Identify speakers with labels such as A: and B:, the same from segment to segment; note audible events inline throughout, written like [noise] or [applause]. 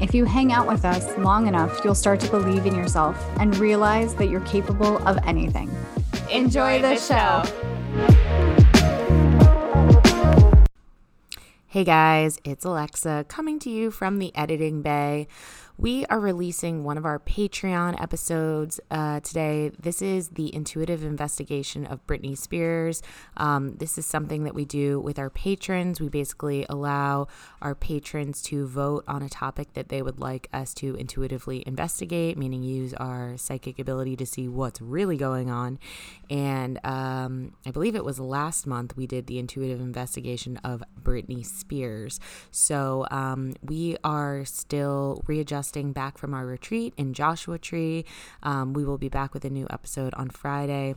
A: if you hang out with us long enough, you'll start to believe in yourself and realize that you're capable of anything.
B: Enjoy, the, show. Hey guys, it's Alexa coming to you from the editing bay we are releasing one of our Patreon episodes uh, today. This is the intuitive investigation of Britney Spears. Um, this is something that we do with our patrons. We basically allow our patrons to vote on a topic that they would like us to intuitively investigate, meaning use our psychic ability to see what's really going on. And um, I believe it was last month we did the intuitive investigation of Britney Spears. So um, we are still readjusting back from our retreat in Joshua Tree. Um, we will be back with a new episode on Friday,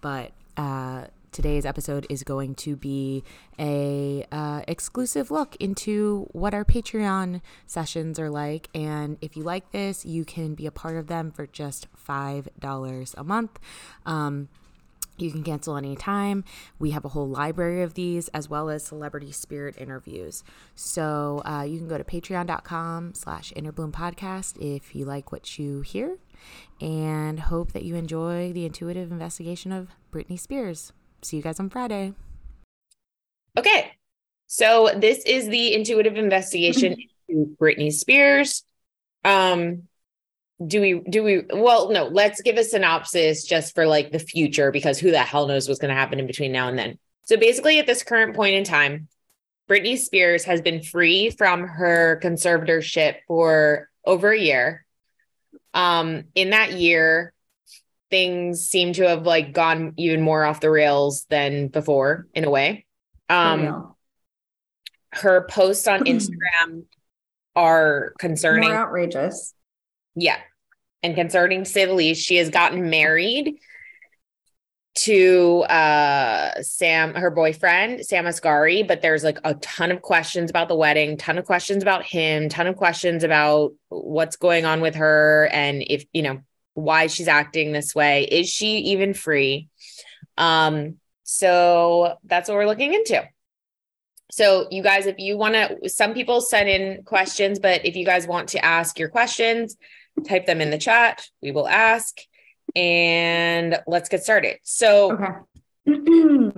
B: but uh, today's episode is going to be a uh, exclusive look into what our patreon sessions are like. And if you like this you can be a part of them for just five dollars a month. Um, you can cancel anytime. We have a whole library of these as well as celebrity spirit interviews. So uh, you can go to patreon.com slash innerbloom podcast if you like what you hear and hope that you enjoy the intuitive investigation of Britney Spears. See you guys on Friday. Okay. So this is the intuitive investigation [laughs] into Britney Spears. Um, do we do we well no let's give a synopsis just for like the future because who the hell knows what's going to happen in between now and then. So basically at this current point in time britney spears has been free from her conservatorship for over a year. Um in that year things seem to have like gone even more off the rails than before in a way. Um her posts on [clears throat] instagram are concerning.
A: more outrageous.
B: Yeah and concerning to say the least. She has gotten married to uh Sam, her boyfriend, Sam Asghari, but there's like a ton of questions about the wedding, ton of questions about him, ton of questions about what's going on with her and if, you know, why she's acting this way. Is she even free? Um, so that's what we're looking into. So, you guys, if you want to, some people send in questions, but if you guys want to ask your questions, type them in the chat. We will ask and let's get started. So, okay. [clears throat]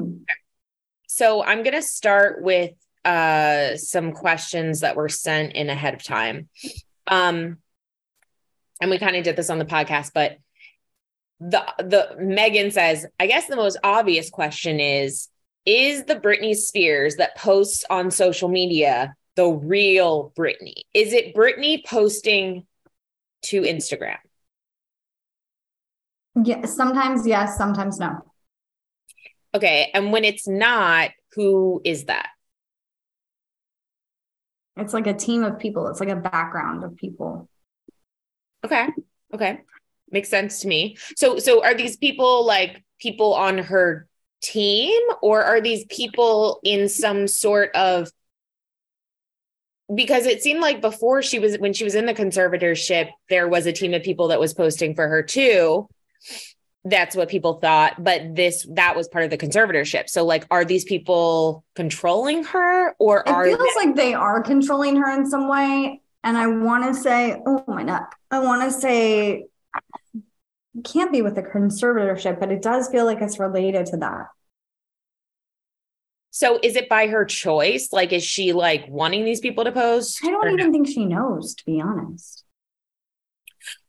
B: so I'm going to start with uh, some questions that were sent in ahead of time. Um, and we kind of did this on the podcast, but the the Megan says, I guess the most obvious question is is the Britney Spears that posts on social media the real Britney? Is it Britney posting to Instagram?
A: Yeah, sometimes yes, sometimes no.
B: Okay. And when it's not, who is that?
A: It's like a team of people. It's like a background of people.
B: Okay. Okay. Makes sense to me. So so are these people like people on her team or are these people in some sort of because it seemed like before she was when she was in the conservatorship there was a team of people that was posting for her too. That's what people thought but this that was part of the conservatorship. So like are these people controlling her or
A: it
B: are
A: feels they- like they are controlling her in some way. And i want to say oh my neck i want to say it can't be with the conservatorship but it does feel like it's related to that
B: so is it by her choice? Like, is she like wanting these people to post?
A: I don't even no? think she knows, to be honest.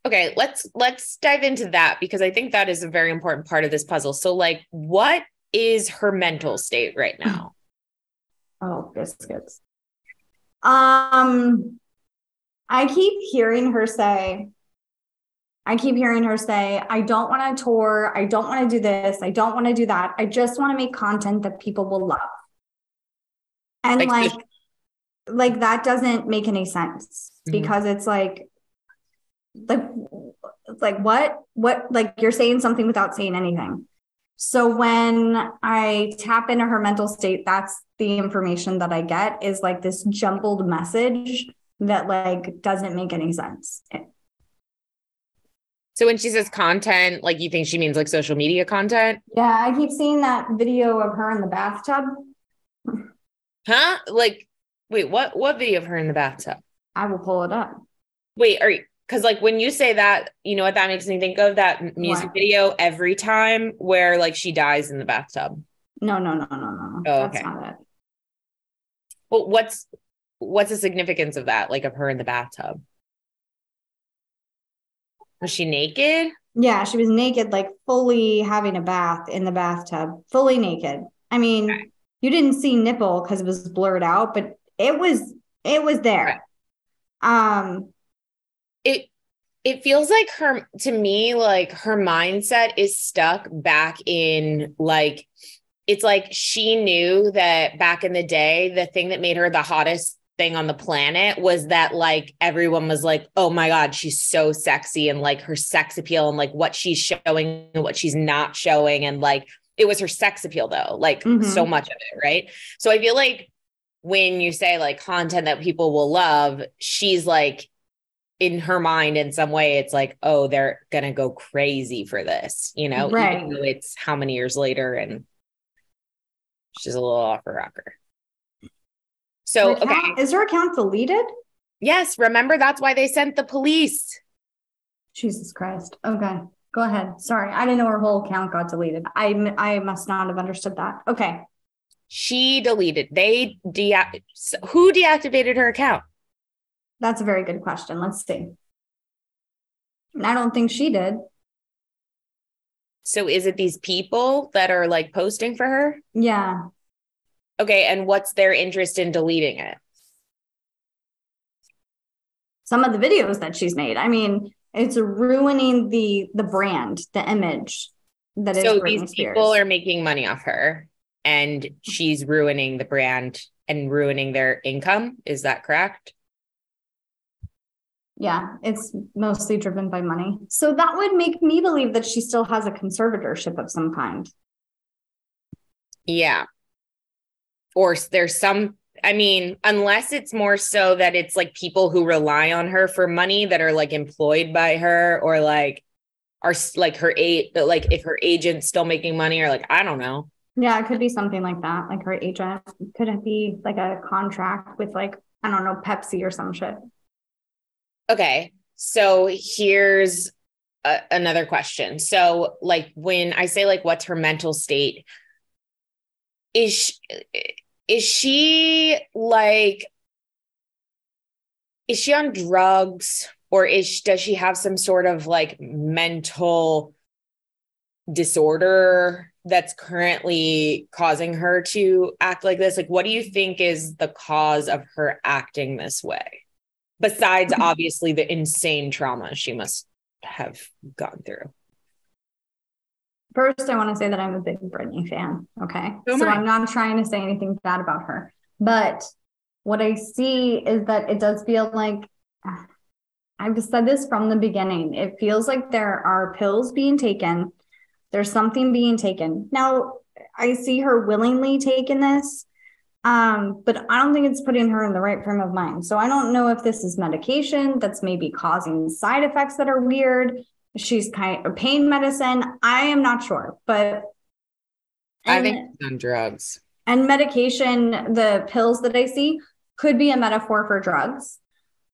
B: Okay, let's let's dive into that because I think that is a very important part of this puzzle. So, like, what is her mental state right now? [laughs]
A: Oh, biscuits. Um, I keep hearing her say, I keep hearing her say, I don't want to tour. I don't want to do this. I don't want to do that. I just want to make content that people will love. And like, like, like that doesn't make any sense mm-hmm. because it's like, like, like what, what, like you're saying something without saying anything. So when I tap into her mental state, that's the information that I get is like this jumbled message that like doesn't make any sense.
B: So when she says content, like you think she means like social media content?
A: Yeah, I keep seeing that video of her in the bathtub.
B: Huh? Like, wait, what? What video of her in the bathtub?
A: I will pull it up.
B: Wait, are you? Because like when you say that, you know what that makes me think of? That music what? video every time where like she dies in the bathtub.
A: No, no, no, no, no. Oh, That's okay. not it.
B: Well, what's what's the significance of that? Like of her in the bathtub? Was she naked?
A: Yeah, she was naked, like fully having a bath in the bathtub, fully naked. I mean, okay. you didn't see nipple because it was blurred out, but it was it was there. Um
B: it it feels like her to me like her mindset is stuck back in like it's like she knew that back in the day the thing that made her the hottest thing on the planet was that like everyone was like, oh my God, she's so sexy and like her sex appeal and like what she's showing and what she's not showing. And like it was her sex appeal though, like mm-hmm. so much of it. Right. So I feel like when you say like content that people will love, she's like in her mind in some way, it's like, oh, they're gonna go crazy for this, you know, right. even though it's how many years later and she's a little off her rocker. So,
A: okay. Is her account deleted?
B: Yes. Remember, that's why they sent the police.
A: Jesus Christ. Okay. Go ahead. Sorry. I didn't know her whole account got deleted. I, I must not have understood that. Okay.
B: She deleted. They de- who deactivated her account?
A: That's a very good question. Let's see. I don't think she did.
B: So is it these people that are like posting for her?
A: Yeah.
B: Okay, and what's their interest in deleting it?
A: Some of the videos that she's made. I mean, it's ruining the the brand, the image that is. So these Spears.
B: people are making money off her, and she's ruining the brand and ruining their income. Is that correct?
A: Yeah, it's mostly driven by money. So that would make me believe that she still has a conservatorship of some kind.
B: Yeah or there's some I mean, unless it's more so that it's like people who rely on her for money that are like employed by her or like are like her eight, but like if her agent's still making money or like, I don't know.
A: Yeah, it could be something like that. Like her agent could it be like a contract with like, I don't know, Pepsi or some shit.
B: Okay. So here's a, another question. So like when I say like, what's her mental state? Is she, is she like is she on drugs or is does she have some sort of like mental disorder that's currently causing her to act like this? Like what do you think is the cause of her acting this way? Besides mm-hmm. obviously the insane trauma she must have gone through
A: First, I want to say that I'm a big Britney fan. Okay. Oh so I'm not trying to say anything bad about her. But what I see is that it does feel like I've said this from the beginning. It feels like there are pills being taken, there's something being taken. Now, I see her willingly taking this, um, but I don't think it's putting her in the right frame of mind. So I don't know if this is medication that's maybe causing side effects that are weird she's kind of pain medicine. I am not sure, but
B: I think on drugs
A: and medication. The pills that I see could be a metaphor for drugs,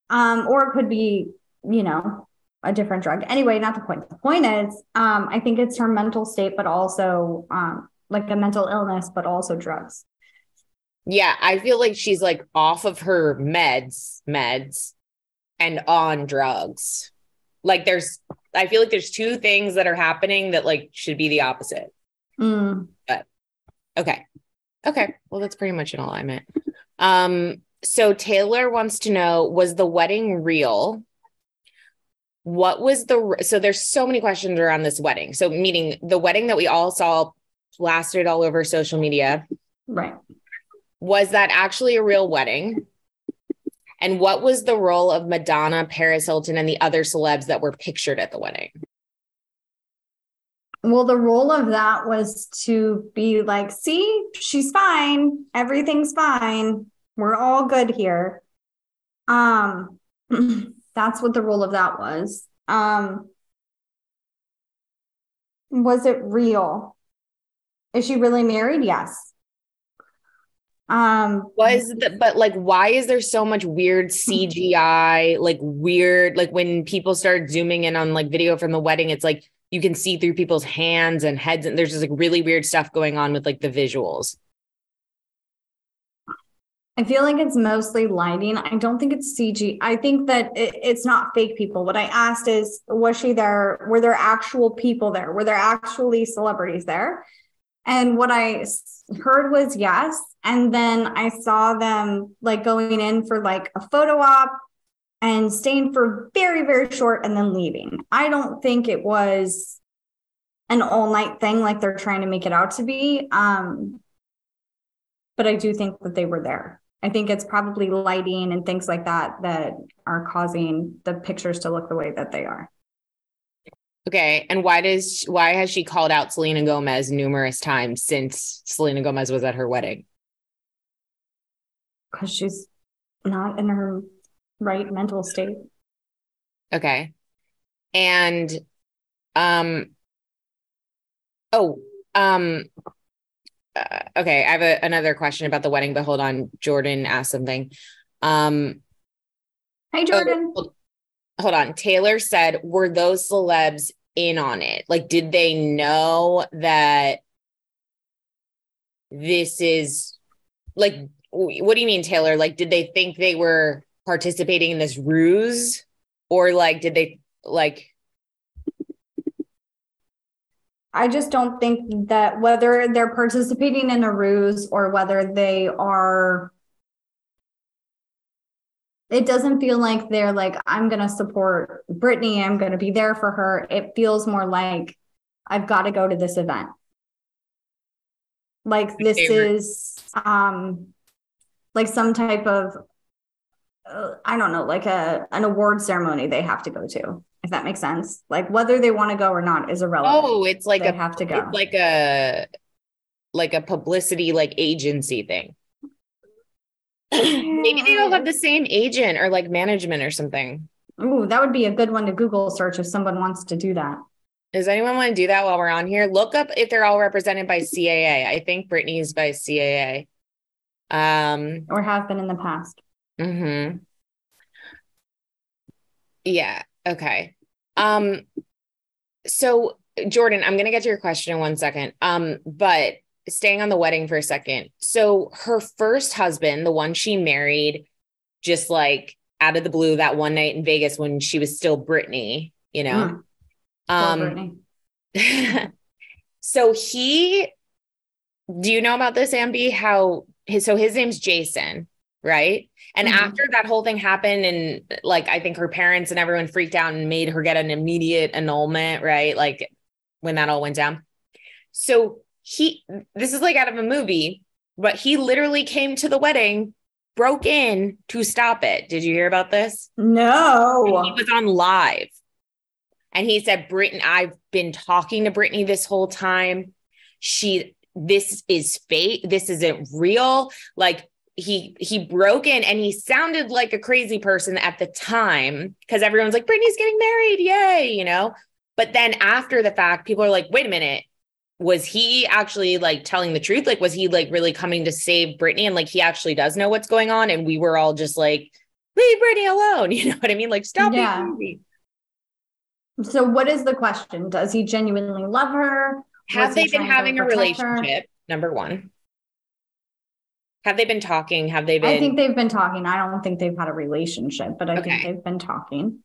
A: um, or it could be, you know, a different drug. Anyway, not the point. The point is, um, I think it's her mental state, but also um, like a mental illness, but also drugs.
B: Yeah, I feel like she's like off of her meds, meds, and on drugs. Like there's I feel like there's two things that are happening that like should be the opposite.
A: Mm.
B: But Okay. Okay. Well, that's pretty much in alignment. Um, so Taylor wants to know was the wedding real? What was the so there's so many questions around this wedding. So meaning the wedding that we all saw plastered all over social media.
A: Right.
B: Was that actually a real wedding? And what was the role of Madonna, Paris Hilton, and the other celebs that were pictured at the wedding?
A: Well, the role of that was to be like, see, she's fine. Everything's fine. We're all good here. Um, [clears throat] that's what the role of that was. Um, was it real? Is she really married? Yes. Um,
B: was the, but like, why is there so much weird CGI? Like weird, like when people start zooming in on like video from the wedding, it's like you can see through people's hands and heads, and there's just like really weird stuff going on with like the visuals.
A: I feel like it's mostly lighting. I don't think it's CG. I think that it, it's not fake people. What I asked is, was she there? Were there actual people there? Were there actually celebrities there? And what I heard was yes. And then I saw them like going in for like a photo op and staying for very, very short and then leaving. I don't think it was an all night thing like they're trying to make it out to be. Um, but I do think that they were there. I think it's probably lighting and things like that that are causing the pictures to look the way that they are.
B: Okay. And why does why has she called out Selena Gomez numerous times since Selena Gomez was at her wedding?
A: Because she's not in her right mental state.
B: Okay. And um oh, um uh, okay, I have a, another question about the wedding, but hold on. Jordan asked something. Um
A: Hey Jordan.
B: Oh, hold on. Taylor said, were those celebs in on it? Like, did they know that this is like, what do you mean, Taylor? Like, did they think they were participating in this ruse? Or like, did they like,
A: I just don't think that whether they're participating in a ruse or whether they are it doesn't feel like they're like i'm going to support Britney. i'm going to be there for her. It feels more like i've got to go to this event. Like this is um like some type of uh, i don't know like a an award ceremony they have to go to if that makes sense. Like whether they want to go or not is irrelevant
B: oh it's like
A: they
B: a
A: have to go.
B: like a like a publicity like agency thing Maybe they all have the same agent or like management or something.
A: Ooh, that would be a good one to Google search if someone wants to do that.
B: Does anyone want to do that while we're on here? Look up if they're all represented by CAA. I think Britney's by CAA. Um,
A: or have been in the past.
B: Mm-hmm. Yeah. Okay. Um, so Jordan, I'm gonna get to your question in one second. Um, but staying on the wedding for a second. So her first husband, the one she married, just like out of the blue that one night in Vegas when she was still Britney, you know. Mm. Um [laughs] so he do you know about this, Ambi? How his so his name's Jason, right? And mm-hmm. after that whole thing happened, and like I think her parents and everyone freaked out and made her get an immediate annulment, right? Like when that all went down. So he this is like out of a movie, but he literally came to the wedding, broke in to stop it. Did you hear about this?
A: No.
B: And he was on live. And he said, Britney, I've been talking to Britney this whole time. She this is fake. This isn't real. Like he he broke in and he sounded like a crazy person at the time because everyone's like Britney's getting married, yay, you know. But then after the fact, people are like, wait a minute, was he actually like telling the truth? Like, was he like really coming to save Britney? and like he actually does know what's going on? And we were all just like, leave Britney alone. [laughs] You know what I mean? Like, stop yeah.
A: So, what is the question? Does he genuinely love her?
B: Have they been having a relationship? Her? Number one. Have they been talking? Have they been?
A: I think they've been talking. I don't think they've had a relationship, but I okay. think they've been talking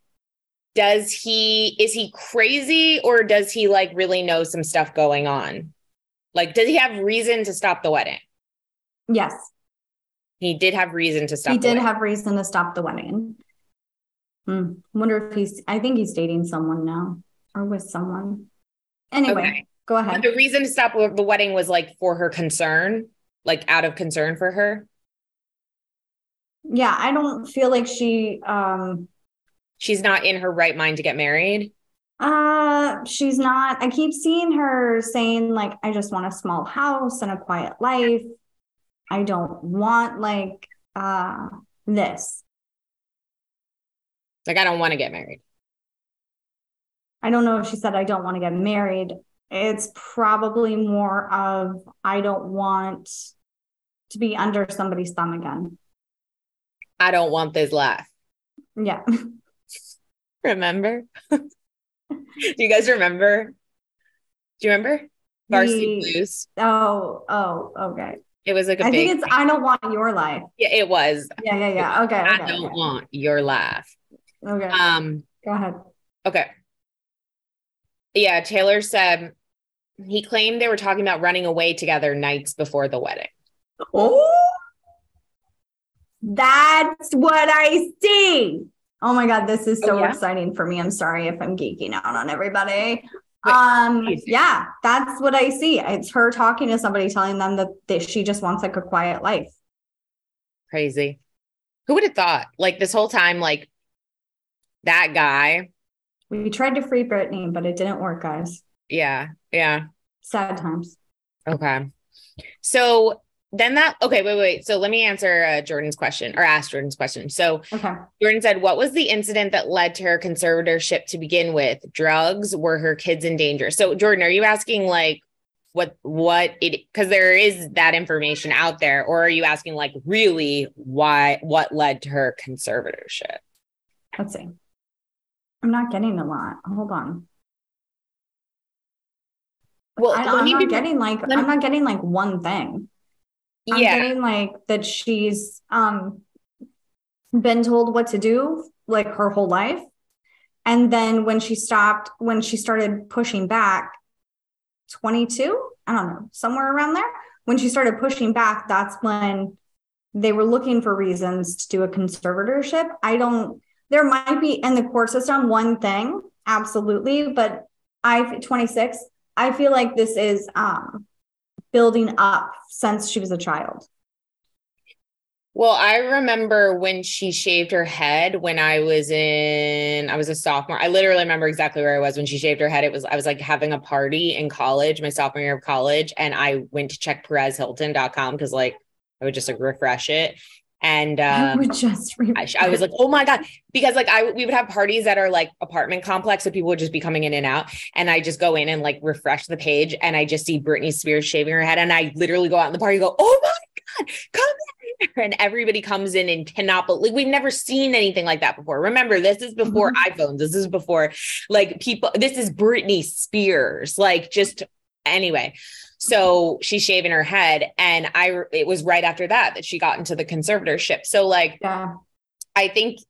B: does he is he crazy or does he like really know some stuff going on Like, does he have reason to stop the wedding?
A: Yes.
B: He did have reason to stop.
A: He did
B: wedding.
A: have reason to stop the wedding. Hmm. Wonder if he's, I think he's dating someone now or with someone. Anyway,
B: Okay.
A: go
B: But
A: ahead.
B: the reason to stop the wedding was like for her concern, like out of concern for her.
A: Yeah, I don't feel like she, um,
B: She's not in her right mind to get married.
A: Uh, she's not. I keep seeing her saying like, I just want a small house and a quiet life. I don't want like uh this.
B: Like, I don't want to get married.
A: I don't know if she said I don't want to get married. It's probably more of I don't want to be under somebody's thumb again.
B: I don't want this life.
A: Yeah. [laughs]
B: Remember? Do you guys remember? Do you remember? Varsity
A: The-
B: Blues.
A: Oh, oh, okay.
B: It was like a
A: I
B: big.
A: think it's I don't want your life.
B: yeah, it was.
A: Yeah, yeah, yeah. Okay,
B: I
A: okay.
B: don't
A: Okay.
B: want your laugh.
A: okay.
B: Um.
A: Go ahead.
B: Okay. Yeah, Taylor said he claimed they were talking about running away together nights before the wedding.
A: Oh, that's what I see. Oh my God, this is so
B: Oh, yeah?
A: exciting for me. I'm sorry if I'm geeking out on everybody.
B: Wait,
A: um, yeah, that's what I see. It's her talking to somebody telling them that they, she just wants like a quiet life.
B: Crazy. Who would have thought? Like this whole time, like that guy.
A: We tried to free Britney, but it didn't work, guys.
B: Yeah. Yeah.
A: Sad times.
B: Okay. So then that, okay, wait, wait. So let me answer uh, Jordan's question or ask Jordan's question. So
A: Okay.
B: Jordan said, What was the incident that led to her conservatorship to begin with? Drugs? Were her kids in danger? So, Jordan, are you asking like what, what it, because there is that information out there, or are you asking like really why, what led to her conservatorship?
A: Let's see. I'm not getting a lot. Hold on.
B: Well,
A: I, i'm not getting like
B: me-
A: I'm not getting like one thing. I'm
B: yeah.
A: getting like that she's um been told what to do like her whole life. And then when she stopped, when she started pushing back, 22, I don't know, somewhere around there, when she started pushing back, that's when they were looking for reasons to do a conservatorship. I don't, there might be in the court system one thing, absolutely, but I 26, I feel like this is um building up since she was a child.
B: Well, I remember when she shaved her head when I was in, I was a sophomore. I literally remember exactly where I was when she shaved her head. It was, I was like having a party in college, my sophomore year of college. And I went to check PerezHilton.com because like I would just like refresh it. And
A: I
B: um,
A: would just re-
B: I, I was like, oh my God. Because like I we would have parties that are like apartment complex. So people would just be coming in and out. And I just go in and like refresh the page and I just see Britney Spears shaving her head. And I literally go out in the party and go, oh my God, come in here. And everybody comes in and cannot believe we've never seen anything like that before. Remember, this is before iPhones. This is before like people, this is Britney Spears. Like just anyway. So she's shaving her head. And I it was right after that that she got into the conservatorship. So like
A: yeah.
B: I think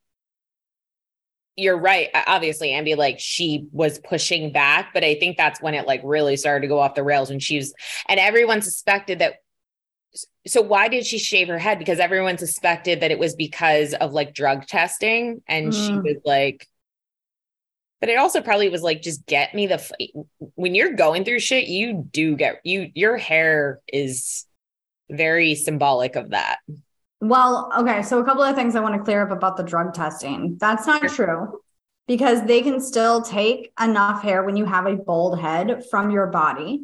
B: you're right. Obviously, Ambi, like she was pushing back, but I think that's when it like really started to go off the rails when she was, and everyone suspected that. So why did she shave her head? Because everyone suspected that it was because of like drug testing, and she
A: Mm.
B: was like. But it also probably was like, just get me the. f- When you're going through shit, you do get you. Your hair is very symbolic of that.
A: Well, okay. So a couple of things I want to clear up about the drug testing. That's not true because they can still take enough hair when you have a bald head from your body.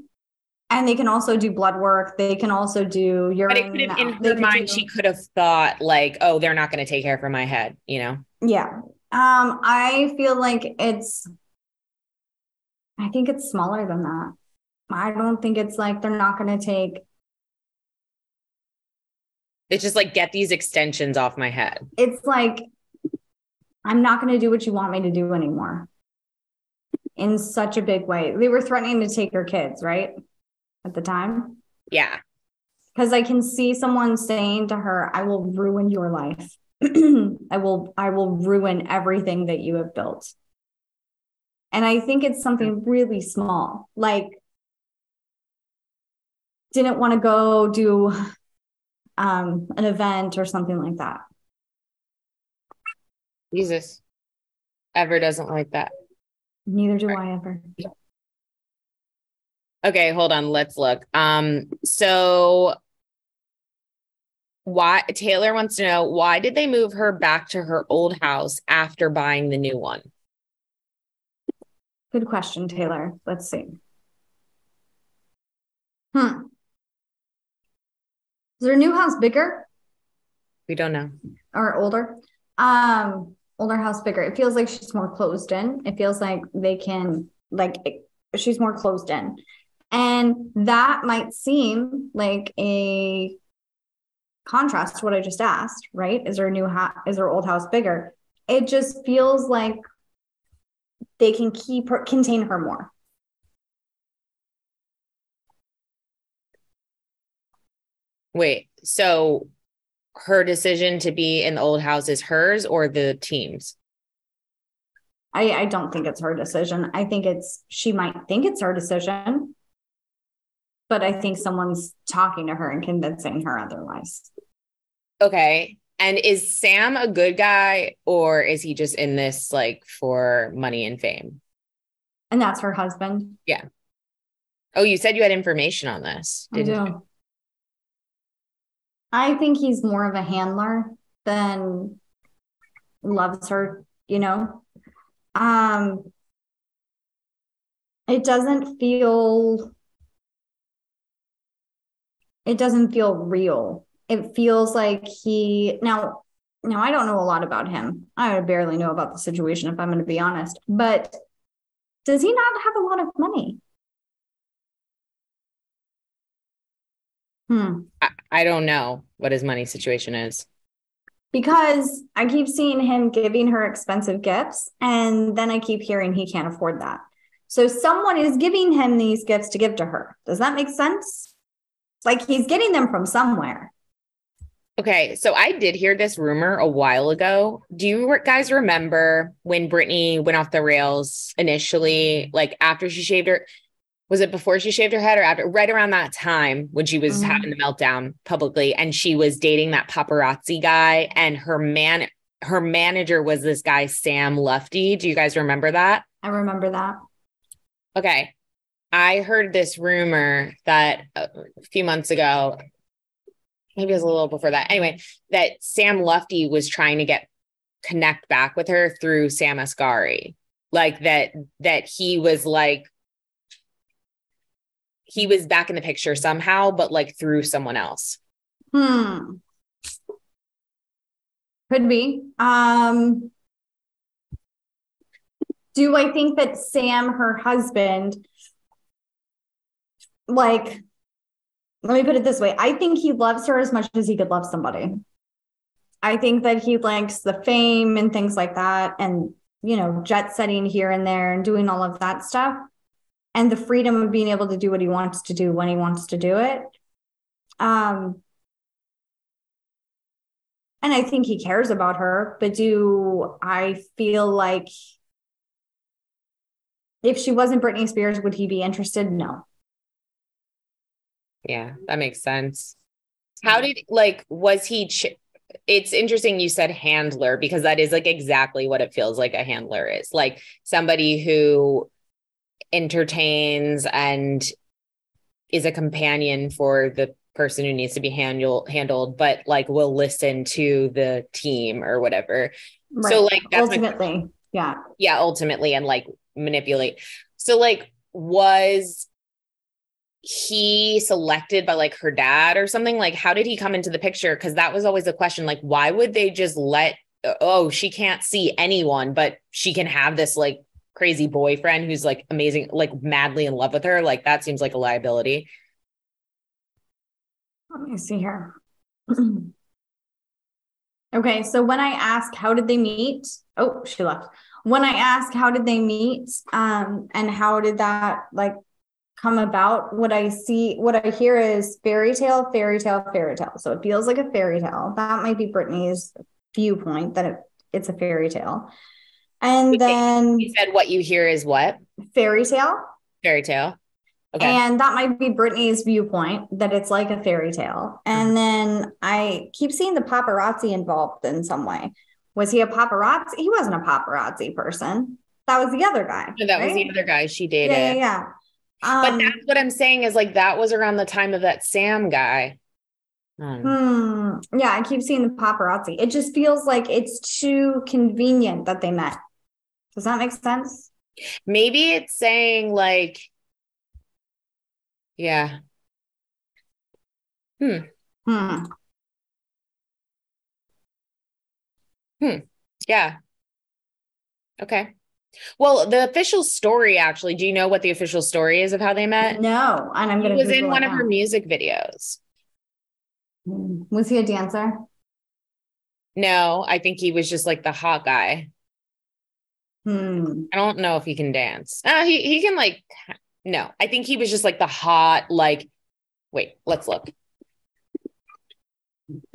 A: And they can also do blood work. They can also do urine.
B: But it could have, in her mind,
A: do-
B: she could have thought like, "Oh, they're not going to take hair from my head," you know.
A: Yeah. Um, I feel like it's I think it's smaller than that. I don't think it's like they're not gonna take
B: It's just like get these extensions off my head.
A: it's like I'm not gonna do what you want me to do anymore. In such a big way. They were threatening to take her kids, right? At the time.
B: Yeah,
A: Because I can see someone saying to her, I will ruin your life. I will I will ruin everything that you have built. And I think it's something really small. Like didn't want to go do um, an event or something like that.
B: Jesus. Ever doesn't like that.
A: Neither do I ever.
B: Okay, hold on. Let's look. Um, so why Taylor wants to know why did they move her back to her old house after buying the new one?
A: Good question, Taylor. Let's see. Hmm. Is their new house bigger?
B: We don't know.
A: Or older? Um, older house bigger. It feels like she's more closed in. It feels like they can like she's more closed in. And that might seem like a contrast to what I just asked, right? Is her new house, is her old house bigger? It just feels like they can keep her, contain her more.
B: Wait, so her decision to be in the old house is hers or the team's?
A: I, I don't think it's her decision. I think it's she might think it's her decision, but I think someone's talking to her and convincing her otherwise.
B: Okay. And is Sam a good guy or is he just in this like for money and fame?
A: And that's her husband.
B: Yeah. Oh, you said you had information on this.
A: I do. You? I think he's more of a handler than loves her, you know. Um it doesn't feel it doesn't feel real. It feels like he now now I don't know a lot about him. I barely know about the situation if I'm going to be honest. But does he not have a lot of money?
B: Hmm. I, I don't know what his money situation is.
A: Because I keep seeing him giving her expensive gifts, and then I keep hearing he can't afford that. So someone is giving him these gifts to give to her. Does that make sense? Like he's getting them from somewhere.
B: Okay, so I did hear this rumor a while ago. Do you guys remember when Britney went off the rails initially? Like after she shaved her, was it before she shaved her head or after? Right around that time when she was mm-hmm. having the meltdown publicly, and she was dating that paparazzi guy, and her man, her manager was this guy Sam Lutfi. Do you guys remember that?
A: I remember that.
B: Okay, I heard this rumor that a few months ago, maybe it was a little before that. Anyway, that Sam Lutfi was trying to get connect back with her through Sam Asghari. Like that, that he was like, he was back in the picture somehow, but like through someone else.
A: Hmm. Could be. Um, do I think that Sam, her husband, like let me put it this way I think he loves her as much as he could love somebody. I think that he likes the fame and things like that, and, you know, jet setting here and there and doing all of that stuff, and the freedom of being able to do what he wants to do when he wants to do it. Um, and I think he cares about her, but do I feel like if she wasn't Britney Spears, would he be interested? No.
B: Yeah, that makes sense. How did like was he ch- it's interesting you said handler because that is like exactly what it feels like a handler is. Like somebody who entertains and is a companion for the person who needs to be handle, handled but like will listen to the team or whatever. Right. So like
A: ultimately, my, yeah.
B: Yeah, ultimately and like manipulate. So like was he selected by like her dad or something? Like, how did he come into the picture? Because that was always a question. Like, why would they just let, oh, she can't see anyone, but she can have this like crazy boyfriend who's like amazing, like madly in love with her? Like, that seems like a liability.
A: Let me see here. [clears throat] okay. So when I ask, how did they meet? Oh, she left. When I ask, how did they meet? Um, and how did that like come about, what I see, what I hear is fairy tale, fairy tale, fairy tale. So it feels like a fairy tale. That might be Britney's viewpoint that it, it's a fairy tale. And then
B: you said what you hear is what?
A: Fairy tale.
B: Fairy tale.
A: Okay. And that might be Britney's viewpoint that it's like a fairy tale. And mm-hmm. then I keep seeing the paparazzi involved in some way. Was he a paparazzi? He wasn't a paparazzi person. That was the other guy.
B: That right? was the other guy she dated.
A: Yeah, yeah. yeah.
B: Um, but that's what I'm saying is like that was around the time of that Sam guy.
A: Hmm. Yeah, I keep seeing the paparazzi. It just feels like it's too convenient that they met. Does that make sense?
B: Maybe it's saying like yeah. Hmm.
A: Hmm.
B: Hmm. Yeah. Okay. Well, the official story actually, do you know what the official story is of how they met?
A: No, and I'm going to
B: was in one of her music videos.
A: Hmm. Was he a dancer?
B: No, I think he was just like the hot guy.
A: Hmm.
B: I don't know if he can dance. Uh, he he can like no, I think he was just like the hot, like, wait, let's look.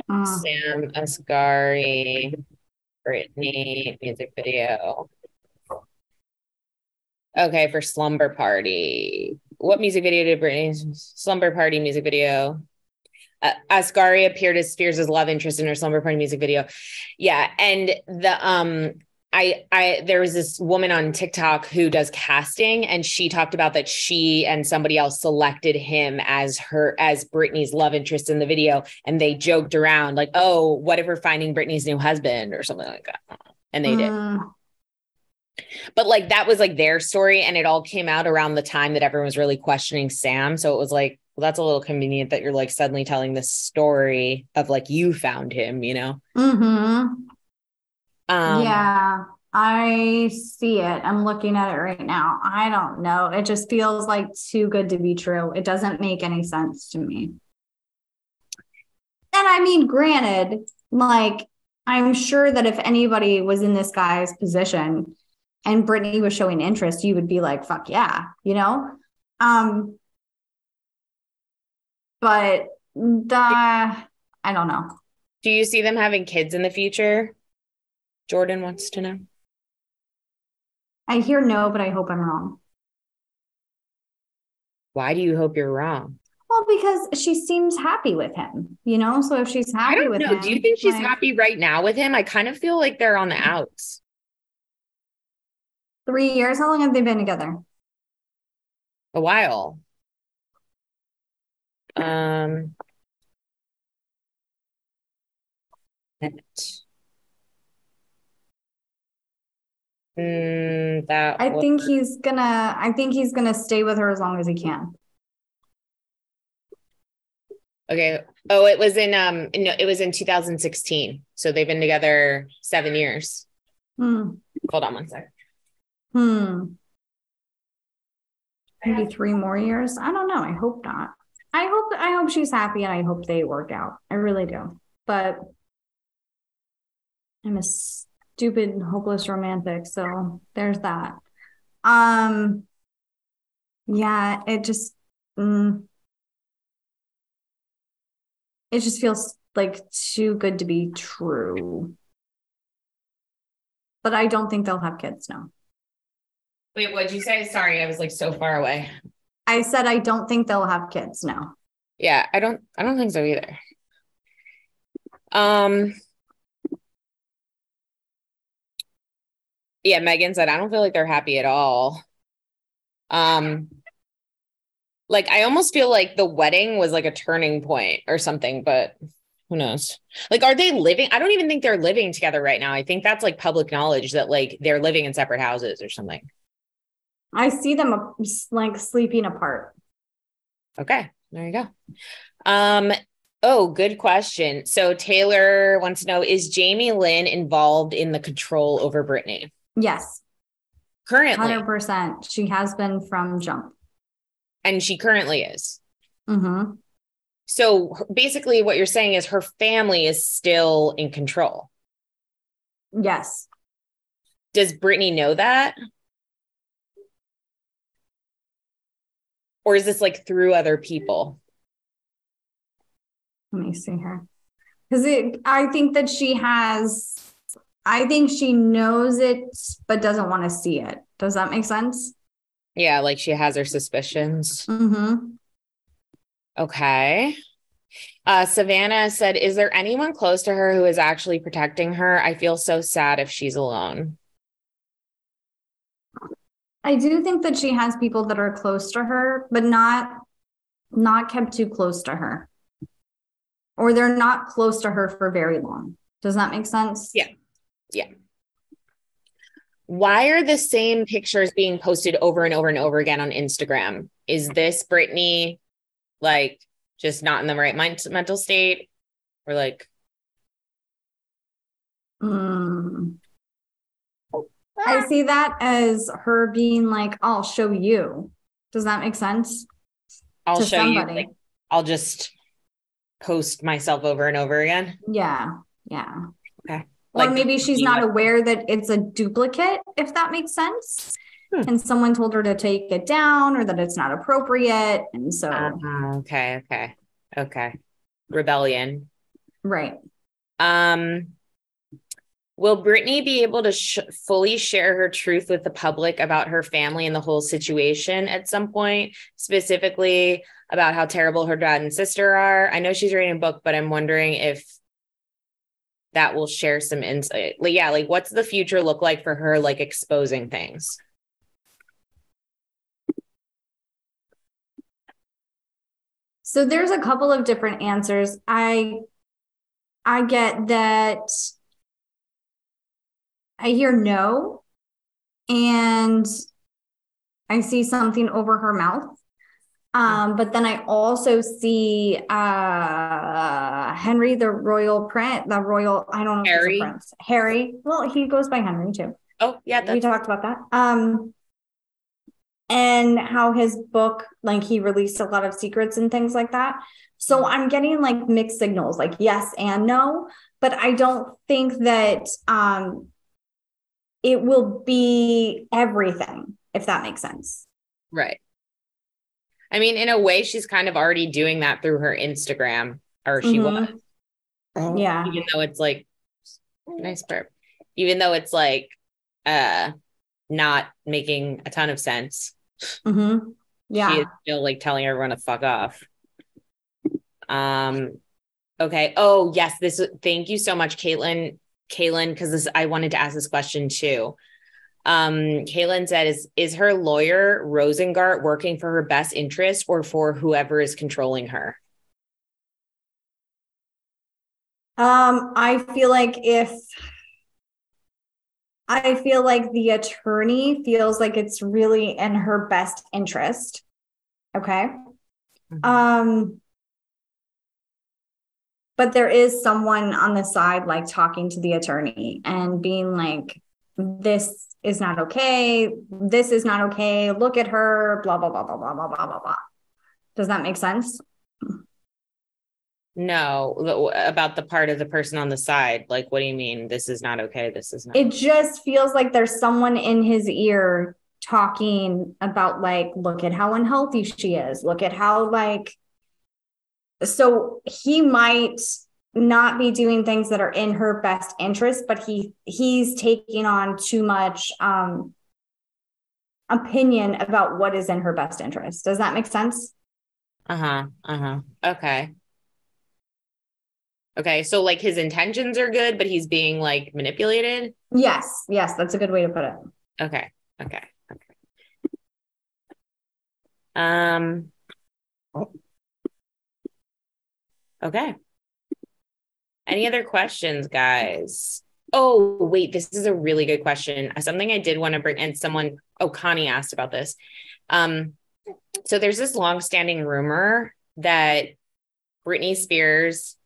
B: Uh, Sam Asghari, Britney music video. Okay, for Slumber Party. What music video did Britney? Slumber Party music video. Uh, Asghari appeared as Spears' love interest in her Slumber Party music video. Yeah, and the um I I there was this woman on TikTok who does casting and she talked about that she and somebody else selected him as her as Britney's love interest in the video and they joked around like, "Oh, what if we're finding Britney's new husband or something like that?" And they mm. did. But like that was like their story and it all came out around the time that everyone was really questioning Sam, so it was like, well that's a little convenient that you're like suddenly telling this story of like you found him, you know.
A: Mhm. Um, yeah, I see it. I'm looking at it right now. I don't know. It just feels like too good to be true. It doesn't make any sense to me. And I mean, granted, like, I'm sure that if anybody was in this guy's position and Britney was showing interest, you would be like, fuck yeah, you know? Um, but the, I don't know.
B: Do you see them having kids in the future? Jordan wants to know.
A: I hear no, but I hope I'm wrong.
B: Why do you hope you're wrong?
A: Well, because she seems happy with him, you know. So if she's happy I don't with know. him,
B: do you think she's like, happy right now with him? I kind of feel like they're on the outs.
A: Three years. How long have they been together?
B: A while. Um. Mm, that
A: I was... think he's gonna. I think he's gonna stay with her as long as he can.
B: Okay. Oh, it was in um. No, it was in 2016. So they've been together seven years.
A: Hmm.
B: Hold on one sec.
A: Hmm. Maybe three more years. I don't know. I hope not. I hope. I hope she's happy, and I hope they work out. I really do. But I'm a stupid hopeless romantic so there's that um yeah it just mm, it just feels like too good to be true but i don't think they'll have kids now
B: wait what'd you say sorry i was like so far away
A: i said i don't think they'll have kids now
B: yeah i don't i don't think so either um yeah, Megan said, I don't feel like they're happy at all. Um, like I almost feel like the wedding was like a turning point or something, but who knows? Like, are they living? I don't even think they're living together right now. I think that's like public knowledge that like they're living in separate houses or something.
A: I see them like sleeping apart.
B: Okay, there you go. Um, oh, good question. So Taylor wants to know: Is Jamie Lynn involved in the control over Britney?
A: Yes.
B: Currently.
A: 100%. She has been from jump.
B: And she currently is.
A: Mm-hmm.
B: So basically, what you're saying is her family is still in control.
A: Yes.
B: Does Britney know that? Or is this like through other people?
A: Let me see here. Because I think that she has I think she knows it, but doesn't want to see it. Does that make sense?
B: Yeah, like she has her suspicions.
A: Mm-hmm.
B: Okay. Uh, Savannah said, Is there anyone close to her who is actually protecting her? I feel so sad if she's alone.
A: I do think that she has people that are close to her, but not not kept too close to her. Or they're not close to her for very long. Does that make sense?
B: Yeah. Yeah. Why are the same pictures being posted over and over and over again on Instagram? Is this Britney like just not in the right mind- mental state or like
A: Mm. I see that as her being like, I'll show you. Does that make sense?
B: I'll show
A: somebody.
B: you like I'll just post myself over and over again.
A: Yeah. Yeah.
B: Okay.
A: Or
B: Like,
A: maybe she's not aware that it's a duplicate, if that makes sense.
B: Hmm.
A: And someone told her to take it down or that it's not appropriate. And so,
B: Uh, okay, okay. Okay. Rebellion.
A: right.
B: Um, will Britney be able to sh- fully share her truth with the public about her family and the whole situation at some point, specifically about how terrible her dad and sister are? I know she's reading a book, but I'm wondering if that will share some insight. Like, yeah, like what's the future look like for her, like exposing things?
A: So there's a couple of different answers. I I get that I hear no and I see something over her mouth. Um, but then I also see uh Henry the royal prince, the royal, I don't know
B: Harry?
A: prince. Harry. Well, he goes by Henry too.
B: Oh, yeah,
A: we talked about that. Um, and how his book, like he released a lot of secrets and things like that. So I'm getting like mixed signals, like yes and no, but I don't think that um it will be everything, if that makes sense.
B: right. I mean, in a way, she's kind of already doing that through her Instagram, or she
A: Mhm.
B: was.
A: Yeah.
B: even though it's like nice burp even though it's like uh not making a ton of sense
A: hmm
B: she
A: Yeah.
B: is still like telling everyone to fuck off um okay oh yes this thank you so much caitlin caitlin because this i wanted to ask this question too um caitlin said is is her lawyer rosengart working for her best interest or for whoever is controlling her
A: Um, I feel like if I feel like the attorney feels like it's really in her best interest. Okay. Um, but there is someone on the side like talking to the attorney and being like, this is not okay. This is not okay. Look at her, blah, blah, blah, blah, blah, blah, blah, blah, blah. Does that make sense?
B: No, about the part of the person on the side. Like, what do you mean? This is not okay. This is not.
A: It just feels like there's someone in his ear talking about, like, look at how unhealthy she is. Look at how, like, so he might not be doing things that are in her best interest, but he he's taking on too much um opinion about what is in her best interest. Does that make sense?
B: Uh huh. Uh huh. Okay. Okay. So, like, his intentions are good, but he's being like manipulated.
A: Yes, yes, that's a good way to put it.
B: Okay. Okay. Okay. Um. Okay. Any other questions, guys? Oh, wait, this is a really good question. Something I did want to bring, and someone, oh, Connie asked about this. Um, so there's this long-standing rumor that Britney Spears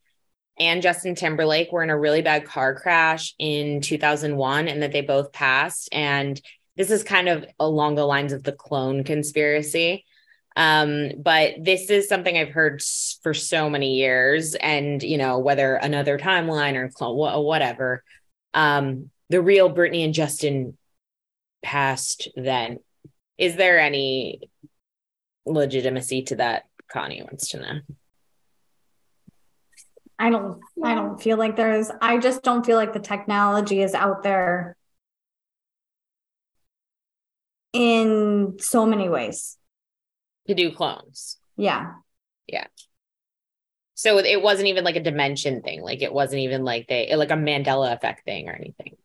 B: and Justin Timberlake were in a really bad car crash in 2001 and that they both passed. And this is kind of along the lines of the clone conspiracy. Um, but this is something I've heard for so many years. And, you know, whether another timeline or whatever, um, the real Britney and Justin passed then. Is there any legitimacy to that? Connie wants to know.
A: I don't I don't feel like there's I just don't feel like the technology is out there in so many ways.
B: To do clones.
A: Yeah.
B: Yeah. So it wasn't even like a dimension thing. Like it wasn't even like they like a Mandela effect thing or anything.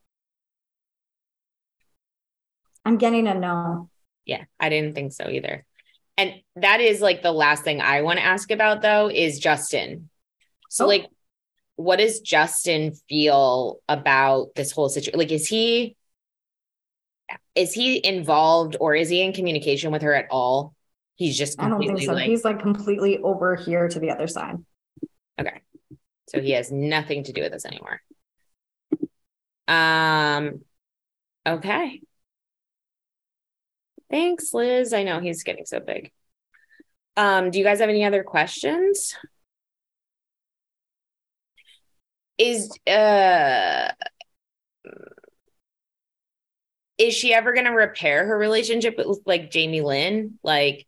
A: I'm getting a no.
B: Yeah, I didn't think so either. And that is like the last thing I want to ask about though is Justin. So oh. like what does Justin feel about this whole situation? Like is he is he involved or is he in communication with her at all? He's just
A: I don't think so. Like, He's like completely over here to the other side.
B: Okay. So he has nothing to do with this anymore. Um okay. Thanks, Liz. I know he's getting so big. Um, do you guys have any other questions? Is uh is she ever going to repair her relationship with like Jamie Lynn? Like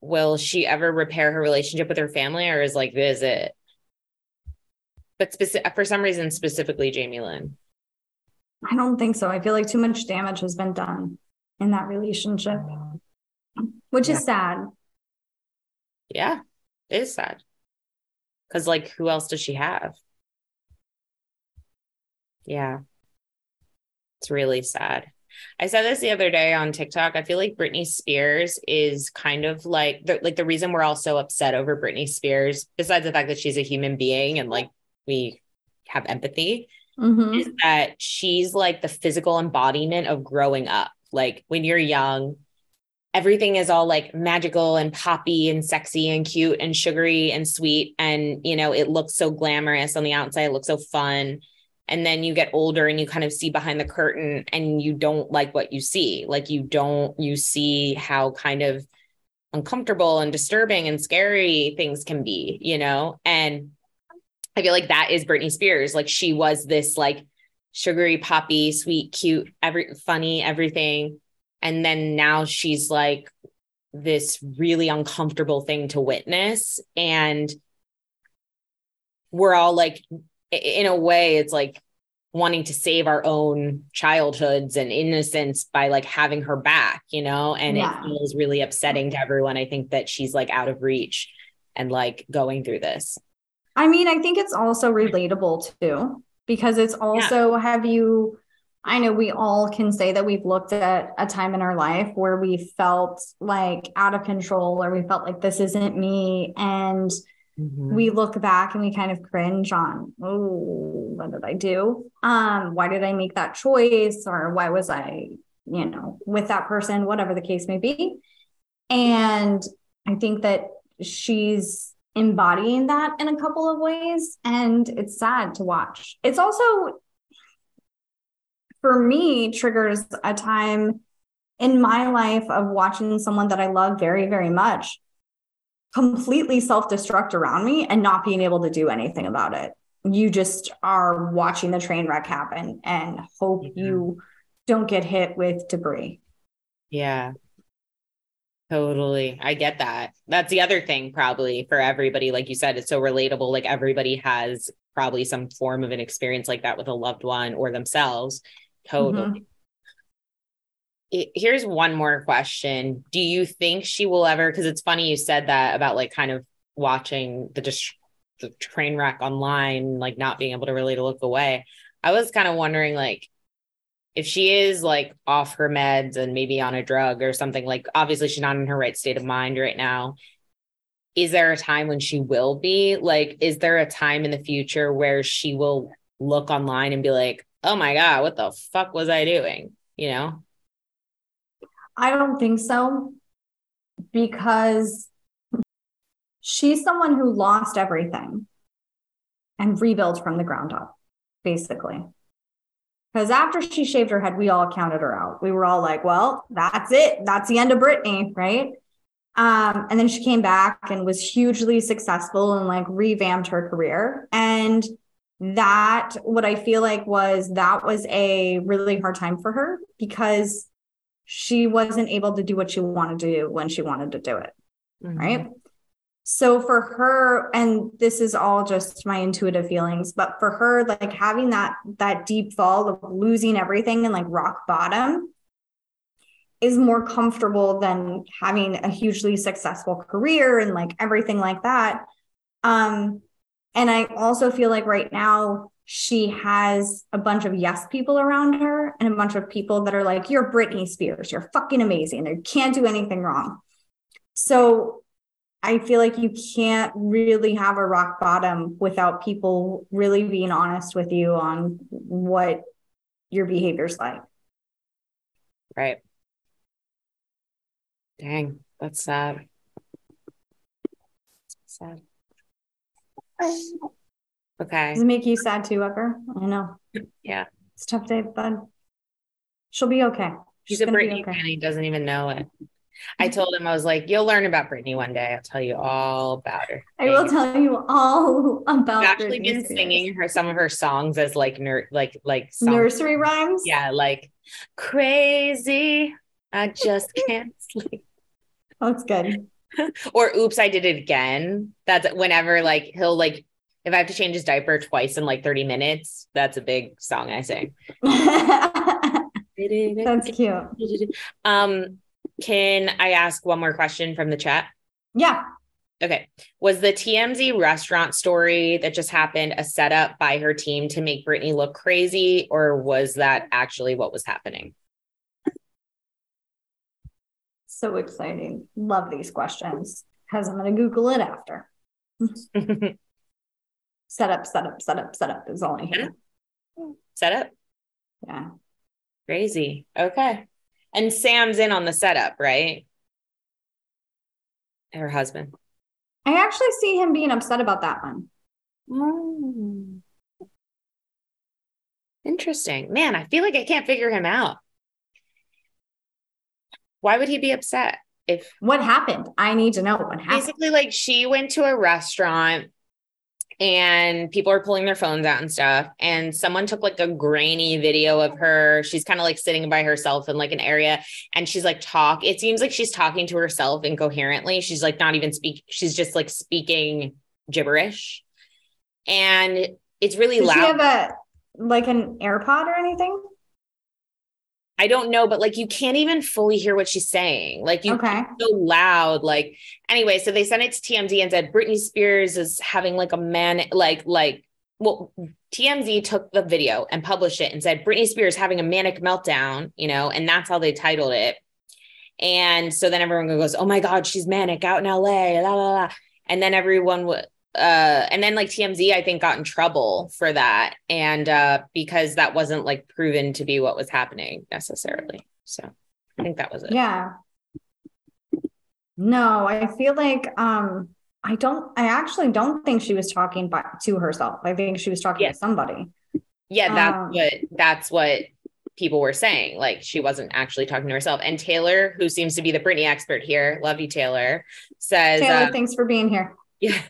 B: will she ever repair her relationship with her family or is like this it? But specific for some reason specifically Jamie Lynn.
A: I don't think so. I feel like too much damage has been done in that relationship, which yeah. is sad.
B: Yeah, it is sad. Because, like, who else does she have? Yeah, it's really sad. I said this the other day on TikTok. I feel like Britney Spears is kind of like the, like the reason we're all so upset over Britney Spears, besides the fact that she's a human being and like we have empathy, mm-hmm. is that she's like the physical embodiment of growing up. Like when you're young, everything is all like magical and poppy and sexy and cute and sugary and sweet. And, you know, it looks so glamorous on the outside, it looks so fun. And then you get older and you kind of see behind the curtain and you don't like what you see. Like you don't, you see how kind of uncomfortable and disturbing and scary things can be, you know? And I feel like that is Britney Spears. Like she was this like sugary, poppy, sweet, cute, every funny, everything. And then now she's like this really uncomfortable thing to witness. And we're all like, in a way, it's like wanting to save our own childhoods and innocence by like having her back, you know? And yeah. it feels really upsetting to everyone. I think that she's like out of reach and like going through this.
A: I mean, I think it's also relatable too because it's also yeah. have you I know we all can say that we've looked at a time in our life where we felt like out of control or we felt like this isn't me and mm-hmm. we look back and we kind of cringe on oh what did I do? Um why did I make that choice? Or why was I you know with that person whatever the case may be. And I think that she's embodying that in a couple of ways and it's sad to watch. It's also for me triggers a time in my life of watching someone that i love very very much completely self-destruct around me and not being able to do anything about it you just are watching the train wreck happen and hope mm-hmm. you don't get hit with debris
B: yeah Totally. I get that. That's the other thing, probably for everybody. Like you said, it's so relatable. Like everybody has probably some form of an experience like that with a loved one or themselves. Totally. Mm-hmm. Here's one more question. Do you think she will ever? Because it's funny you said that about like kind of watching the, just the train wreck online, like not being able to really to look away. I was kind of wondering, like, if she is like off her meds and maybe on a drug or something like obviously she's not in her right state of mind right now is there a time when she will be like is there a time in the future where she will look online and be like oh my god what the fuck was i doing you know
A: i don't think so because she's someone who lost everything and rebuilt from the ground up basically because after she shaved her head, we all counted her out. We were all like, well, that's it. That's the end of Britney, right? Um, and then she came back and was hugely successful and like revamped her career. And that, what I feel like was that was a really hard time for her because she wasn't able to do what she wanted to do when she wanted to do it. Mm-hmm. Right. So for her, and this is all just my intuitive feelings, but for her, like having that that deep fall of losing everything and like rock bottom, is more comfortable than having a hugely successful career and like everything like that. Um, and I also feel like right now she has a bunch of yes people around her and a bunch of people that are like, you're Britney Spears, you're fucking amazing, you can't do anything wrong. So I feel like you can't really have a rock bottom without people really being honest with you on what your behavior's like.
B: Right. Dang, that's sad. Sad. Um, Okay.
A: Does it make you sad too, Ever? I know.
B: Yeah.
A: It's tough day, bud. She'll be okay.
B: She's, She's a Britney okay. fan. He doesn't even know it. I [laughs] told him I was like, "You'll learn about Britney one day. I'll tell you all about her."
A: I will tell you all [laughs] about.
B: I've actually Britney been singing her some of her songs as like ner- like like
A: songs. nursery rhymes.
B: Yeah, like crazy. I just can't [laughs] sleep.
A: That's good.
B: or oops, I did it again. That's whenever like he'll like if I have to change his diaper twice in like 30 minutes, that's a big song I sing. [laughs]
A: that's cute.
B: Um can I ask one more question from the chat?
A: Yeah.
B: Okay. Was the TMZ restaurant story that just happened a setup by her team to make Britney look crazy, or was that actually what was happening?
A: So exciting. Love these questions because I'm going to Google it after. [laughs] setup, setup, setup, setup is all I hear.
B: Setup?
A: Yeah.
B: Crazy. Okay. And Sam's in on the setup, right? Her husband.
A: I actually see him being upset about that one.
B: Oh. Interesting. Man, I feel like I can't figure him out. Why would he be upset? If
A: what happened? I need to know what happened.
B: Basically, like she went to a restaurant and people are pulling their phones out and stuff. And someone took like a grainy video of her. She's kind of like sitting by herself in like an area and she's like talk. It seems like she's talking to herself incoherently. She's like not even speak. She's just like speaking gibberish. And it's really
A: Does
B: loud.
A: She have a like an AirPod or anything?
B: I don't know, but like you can't even fully hear what she's saying. Like you
A: okay.
B: so loud. Like anyway, so they sent it to TMZ and said Britney Spears is having like a man like like well TMZ took the video and published it and said Britney Spears having a manic meltdown, you know, and that's how they titled it. And so then everyone goes, "Oh my God, she's manic out in LA." La la la. And then everyone would uh and then like TMZ I think got in trouble for that and uh because that wasn't like proven to be what was happening necessarily. So I think that was it.
A: Yeah. No, I feel like um I don't I actually don't think she was talking by, to herself. I think she was talking yeah. to somebody.
B: Yeah, that's um, what that's what people were saying. Like she wasn't actually talking to herself. And Taylor, who seems to be the Britney expert here, love you, Taylor, says
A: Taylor, um, thanks for being here. [laughs]
B: Yeah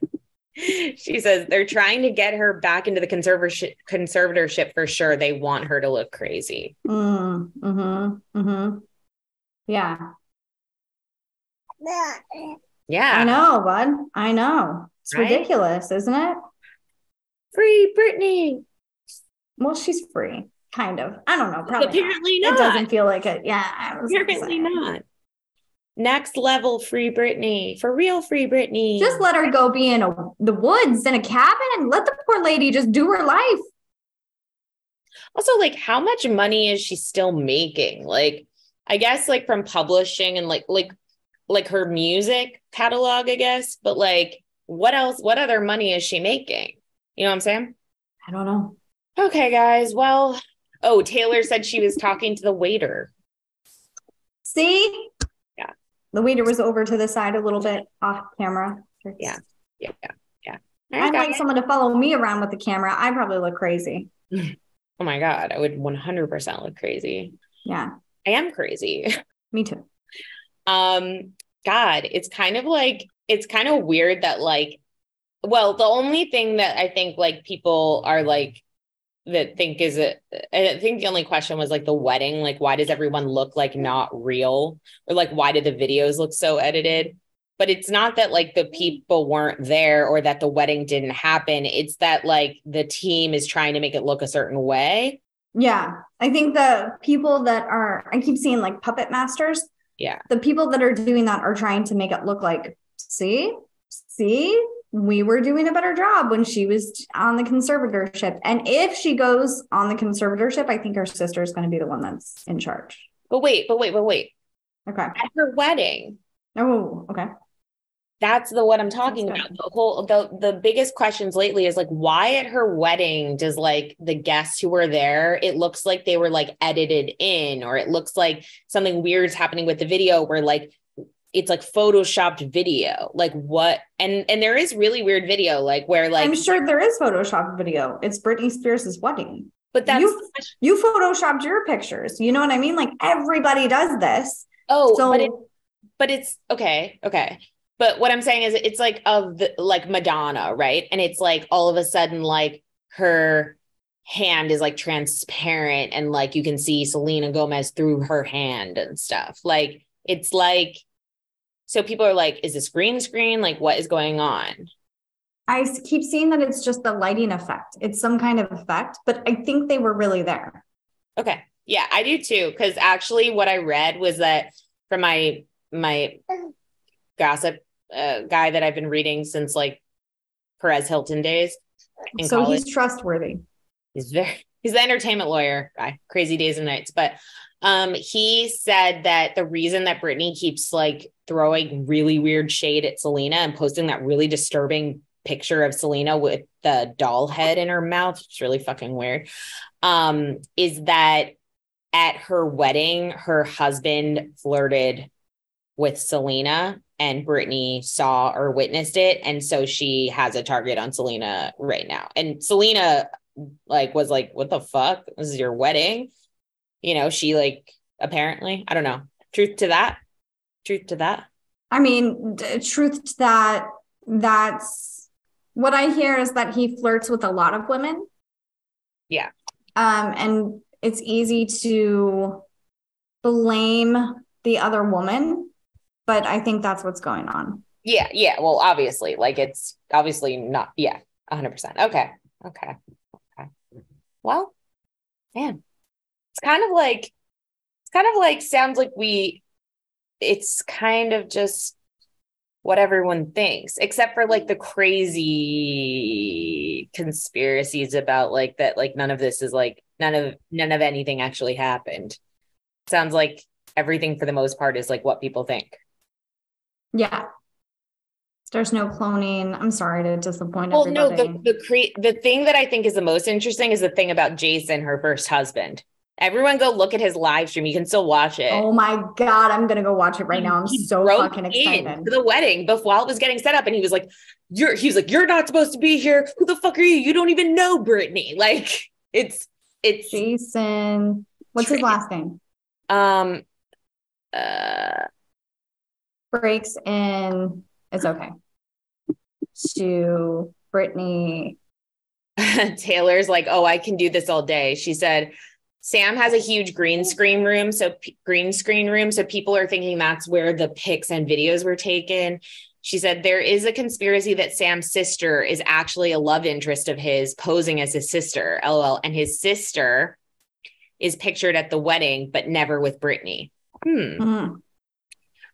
B: she says they're trying to get her back into the conservatorship conservatorship for sure. They want her to look crazy.
A: Mm, mm-hmm, mm-hmm. Yeah.
B: Yeah.
A: I know, bud. I know. It's right? ridiculous, isn't it?
B: Free Britney.
A: Well, she's free, kind of. I don't know. Probably
B: apparently
A: not. not. It doesn't feel like it. Yeah.
B: Apparently not next level free Britney, for real free Britney.
A: Just let her go be in a, the woods in a cabin and let the poor lady just do her life.
B: Also, like, how much money is she still making? Like, I guess like from publishing and like like like her music catalog, I guess, but like what else, what other money is she making? You know what I'm saying?
A: I don't know.
B: Okay, guys. Well, oh, Taylor said she was talking to the waiter.
A: See, the waiter was over to the side a little bit off camera.
B: Yeah. Yeah. Yeah. Yeah.
A: I'd like someone to follow me around with the camera. I probably look crazy. [laughs]
B: Oh my God. I would 100% look crazy.
A: Yeah.
B: I am crazy. [laughs]
A: Me too.
B: Um, God, it's kind of like, it's kind of weird that, like, well, the only thing that I think like people are like that think is it i think the only question was like the wedding like why does everyone look like not real or like why did the videos look so edited but it's not that like the people weren't there or that the wedding didn't happen it's that like the team is trying to make it look a certain way
A: Yeah. I think the people that are, I keep seeing like puppet masters.
B: Yeah.
A: The people that are doing that are trying to make it look like, see, see, we were doing a better job when she was on the conservatorship. And if she goes on the conservatorship, I think her sister is going to be the one that's in charge.
B: But wait, but wait, but wait.
A: Okay.
B: At her wedding,
A: Oh, okay.
B: that's the what I'm talking
A: That's
B: about. The whole the the biggest questions lately is like why at her wedding does like the guests who were there, it looks like they were like edited in, or it looks like something weird's happening with the video where like it's like photoshopped video. Like what and and there is really weird video, like where like
A: I'm sure there is Photoshop video. It's Britney Spears' wedding.
B: but that's
A: you- You photoshopped your pictures. You know what I mean? Like everybody does this.
B: oh
A: so
B: but it but it's okay okay but what i'm saying is it's like of the like madonna right and it's like all of a sudden like her hand is like transparent and like you can see selena gomez through her hand and stuff like it's like so people are like is this green screen like what is going on
A: I keep seeing that it's just the lighting effect. It's some kind of effect, but I think they were really there.
B: Okay. Yeah, I do too. Because actually, what I read was that from my my gossip uh, guy that I've been reading since like Perez Hilton days in
A: so
B: college.
A: he's trustworthy.
B: He's very he's the entertainment lawyer guy, crazy days and nights. But um, he said that the reason that Britney keeps like throwing really weird shade at Selena and posting that really disturbing picture of Selena with the doll head in her mouth, it's really fucking weird. Um, is that at her wedding, her husband flirted with Selena and Britney saw or witnessed it. And so she has a target on Selena right now. And Selena like was like, what the fuck? This is your wedding. You know, she like apparently, I don't know. Truth to that. Truth to that.
A: I mean, d- truth to that, that's what I hear is that he flirts with a lot of women.
B: Yeah.
A: Um, and it's easy to blame the other woman, but I think that's what's going on.
B: Yeah, yeah. Well, obviously, like it's obviously not, yeah, 100%. Okay. Okay. Okay. Well, man, it's kind of like, it's kind of like, sounds like we, it's kind of just what everyone thinks, except for like the crazy conspiracies about like that, like none of this is like, none of, none of anything actually happened. Sounds like everything for the most part is like what people think.
A: Yeah. There's no cloning. I'm sorry to disappoint everybody.
B: Well, no, the the cre- the thing that I think is the most interesting is the thing about Jason, her first husband. Everyone go look at his live stream. You can still watch it.
A: oh my God, I'm gonna go watch it right now. I'm
B: He
A: so fucking excited.
B: the wedding before while it was getting set up, and he was like, "You're," he was like, "You're not supposed to be here. Who the fuck are you? You don't even know Britney." [laughs] Like, it's it's
A: Jason, what's his last name?
B: um uh
A: Breaks in. It's okay. To Britney. [laughs]
B: Taylor's like, oh, I can do this all day. She said, Sam has a huge green screen room. So, p- green screen room. So, people are thinking that's where the pics and videos were taken. She said, there is a conspiracy that Sam's sister is actually a love interest of his posing as his sister. LOL. And his sister is pictured at the wedding, but never with Britney. Hmm.
A: Mm.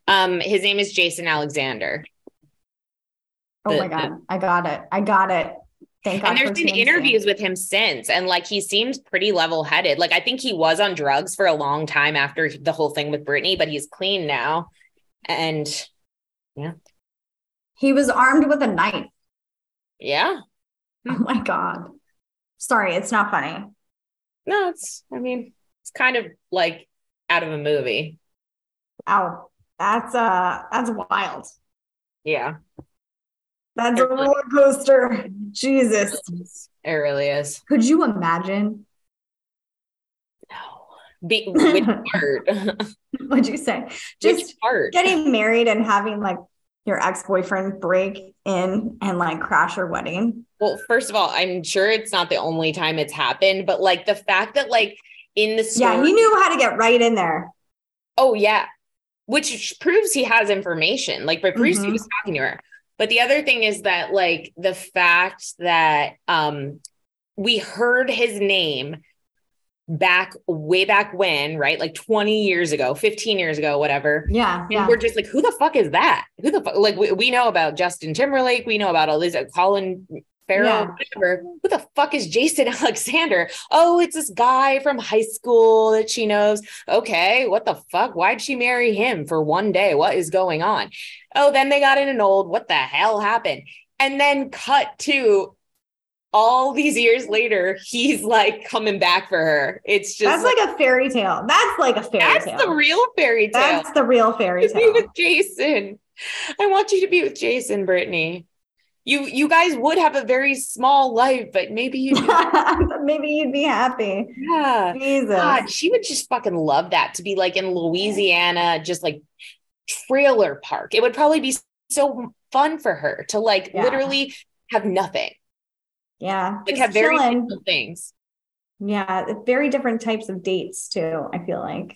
B: Um, his name is Jason Alexander.
A: Oh
B: The-
A: my God. I got it. I got it. Thank God.
B: and there's been interviews with him since and like he seems pretty level-headed like i think he was on drugs for a long time after the whole thing with Britney, but he's clean now and yeah,
A: He was armed with a knife.
B: yeah
A: Oh my God. Sorry, it's not funny.
B: no it's i mean it's kind of like out of a movie
A: Ow. That's uh that's wild.
B: yeah
A: That's a roller coaster. Jesus.
B: it really is
A: Could you imagine?
B: no Be- which [laughs] part [laughs]
A: What'd you say? Just getting married and having like your ex-boyfriend break in and like crash your wedding.
B: well first of all i'm sure it's not the only time it's happened but like the fact that like in the story
A: Yeah, he knew how to get right in there.
B: Oh yeah, which proves he has information. Like, but Bruce
A: Mhm.
B: was talking to her. But the other thing is that, like, the fact that um we heard his name back way back when, right? Like 20 years ago, 15 years ago, whatever.
A: Yeah.
B: And
A: yeah.
B: we're just like, who the fuck is that? Who the fuck? Like, we, we know about Justin Timberlake. We know about all these, uh, Colin Farrell,
A: Yeah.
B: whatever. Who the fuck is Jason [laughs] Alexander? Oh, it's this guy from high school that she knows. Okay, what the fuck? Why'd she marry him for one day? What is going on? Oh, then they got in an old. What the hell happened? And then cut to all these years later, he's like coming back for her. It's just
A: That's like a fairy tale. That's like a fairy
B: that's
A: tale.
B: That's the real fairy tale.
A: That's the real fairy
B: to be
A: tale.
B: with Jason. I want you to be with Jason, Britney. You you guys would have a very small life, but maybe you [laughs]
A: Maybe you'd be happy.
B: yeah.
A: Jesus.
B: God, she would just fucking love that to be like in Louisiana, just like trailer park. It would probably be so fun for her to like
A: Yeah.
B: literally have nothing,
A: Yeah.
B: like
A: just
B: have very simple things.
A: Yeah. Very different types of dates too, I feel like.